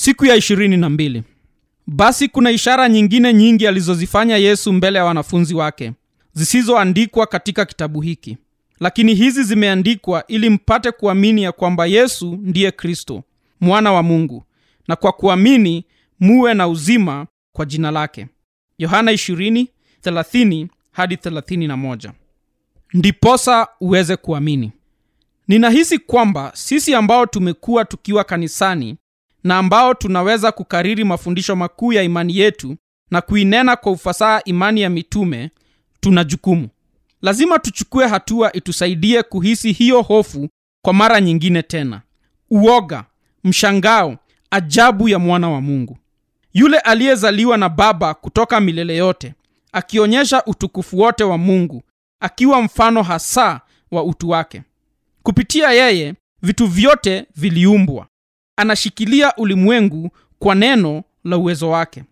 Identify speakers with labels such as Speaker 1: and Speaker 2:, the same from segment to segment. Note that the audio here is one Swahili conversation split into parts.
Speaker 1: siku ya ishirini na mbili. Basi kuna ishara nyingine nyingi alizozifanya yesu mbele ya wanafunzi wake zisizoandikwa katika kitabu hiki. Lakini hizi zimeandikwa ili mpate kuamini ya kwamba yesu ndiye kristo mwana wa mungu na kwa kuamini muwe na uzima kwa jina lake. Yohana 20, 30 hadi 31 ndiposa uweze kuamini. Ninahisi kwamba sisi ambao tumekuwa tukiwa kanisani na ambao tunaweza kukariri mafundisho makuu ya imani yetu na kuinena kwa ufasaha imani ya mitume tuna jukumu. Lazima tuchukue hatua itusaidie kuhisi hiyo hofu kwa mara nyingine tena. Uoga mshangao ajabu ya mwana wa mungu. Yule aliyezaliwa na baba kutoka milele yote akionyesha utukufu wote wa mungu akiwa mfano hasa wa utu wake. Kupitia yeye vitu vyote viliumbwa anashikilia ulimwengu kwa neno la uwezo wake.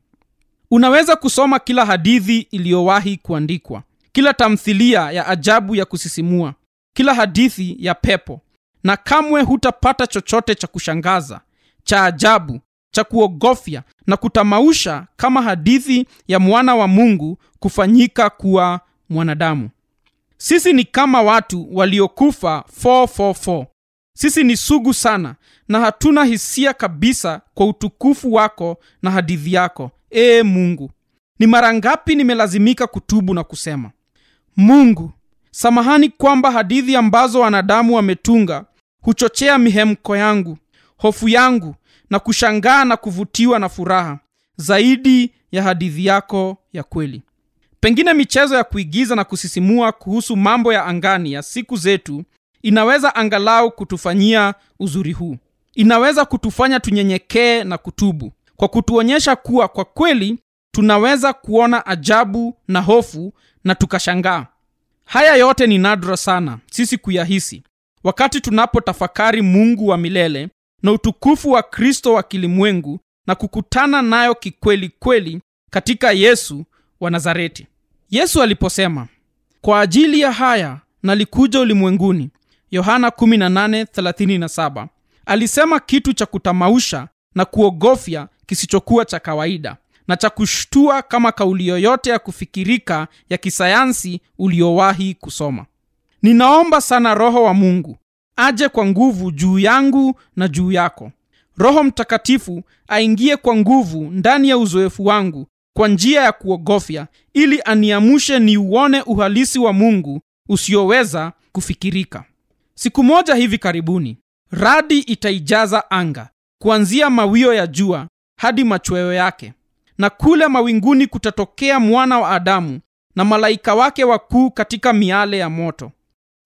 Speaker 1: Unaweza kusoma kila hadithi iliyowahi kuandikwa kila tamthilia ya ajabu ya kusisimua kila hadithi ya pepo na kamwe hutapata chochote cha kushangaza cha ajabu cha kuogofya na kutamausha kama hadithi ya mwana wa mungu kufanyika kuwa mwanadamu. Sisi ni kama watu waliokufa 444 sisi ni sugu sana na hatuna hisia kabisa kwa utukufu wako na hadithi yako ee mungu. Ni mara ngapi nimelazimika kutubu na kusema mungu samahani kwamba hadithi ambazo wanadamu wametunga huchochea mihemko yangu hofu yangu na kushangaa na kuvutiwa na furaha zaidi ya hadithi yako ya kweli. Pengine michezo ya kuigiza na kusisimua kuhusu mambo ya angani ya siku zetu inaweza angalau kutufanyia uzuri huu. Inaweza kutufanya tunyenyekee na kutubu. Kwa kutuonyesha kuwa kwa kweli tunaweza kuona ajabu na hofu na tukashangaa. Haya yote ni nadra sana sisi kuyahisi. Wakati tunapotafakari mungu wa milele na utukufu wa kristo wa kilimwengu na kukutana nayo kikweli kweli katika yesu wa nazareti. Yesu aliposema kwa ajili ya haya nalikuja ulimwenguni yohana 18:37 alisema kitu cha kutamausha na kuogofya kisichokuwa cha kawaida na cha kushtua kama kauli yoyote ya kufikirika ya kisayansi uliowahi kusoma. Ninaomba sana roho wa mungu aje kwa nguvu juu yangu na juu yako. Roho mtakatifu aingie kwa nguvu ndani ya uzoefu wangu kwa njia ya kuogofya ili aniamushe niuone uhalisi wa mungu usioweza kufikirika siku moja hivi karibuni radi itaijaza anga kuanzia mawio ya jua hadi machweo yake. Na kule mawinguni kutatokea mwana wa adamu na malaika wake wakuu katika miale ya moto.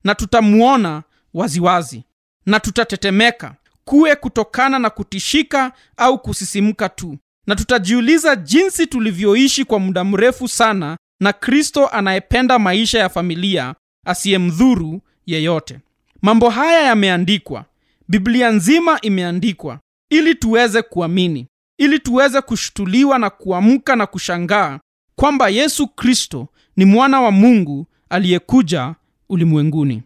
Speaker 1: Na tutamuona waziwazi na tutatetemeka kuwe kutokana na kutishika au kusisimka tu. Na tutajiuliza jinsi tulivyoishi kwa muda mrefu sana na kristo anayependa maisha ya familia asiyemdhuru yeyote mambo haya yameandikwa. Biblia nzima imeandikwa ili tuweze kuamini ili tuweze kushutuliwa na kuamka na kushangaa kwamba yesu kristo ni mwana wa mungu aliyekuja ulimwenguni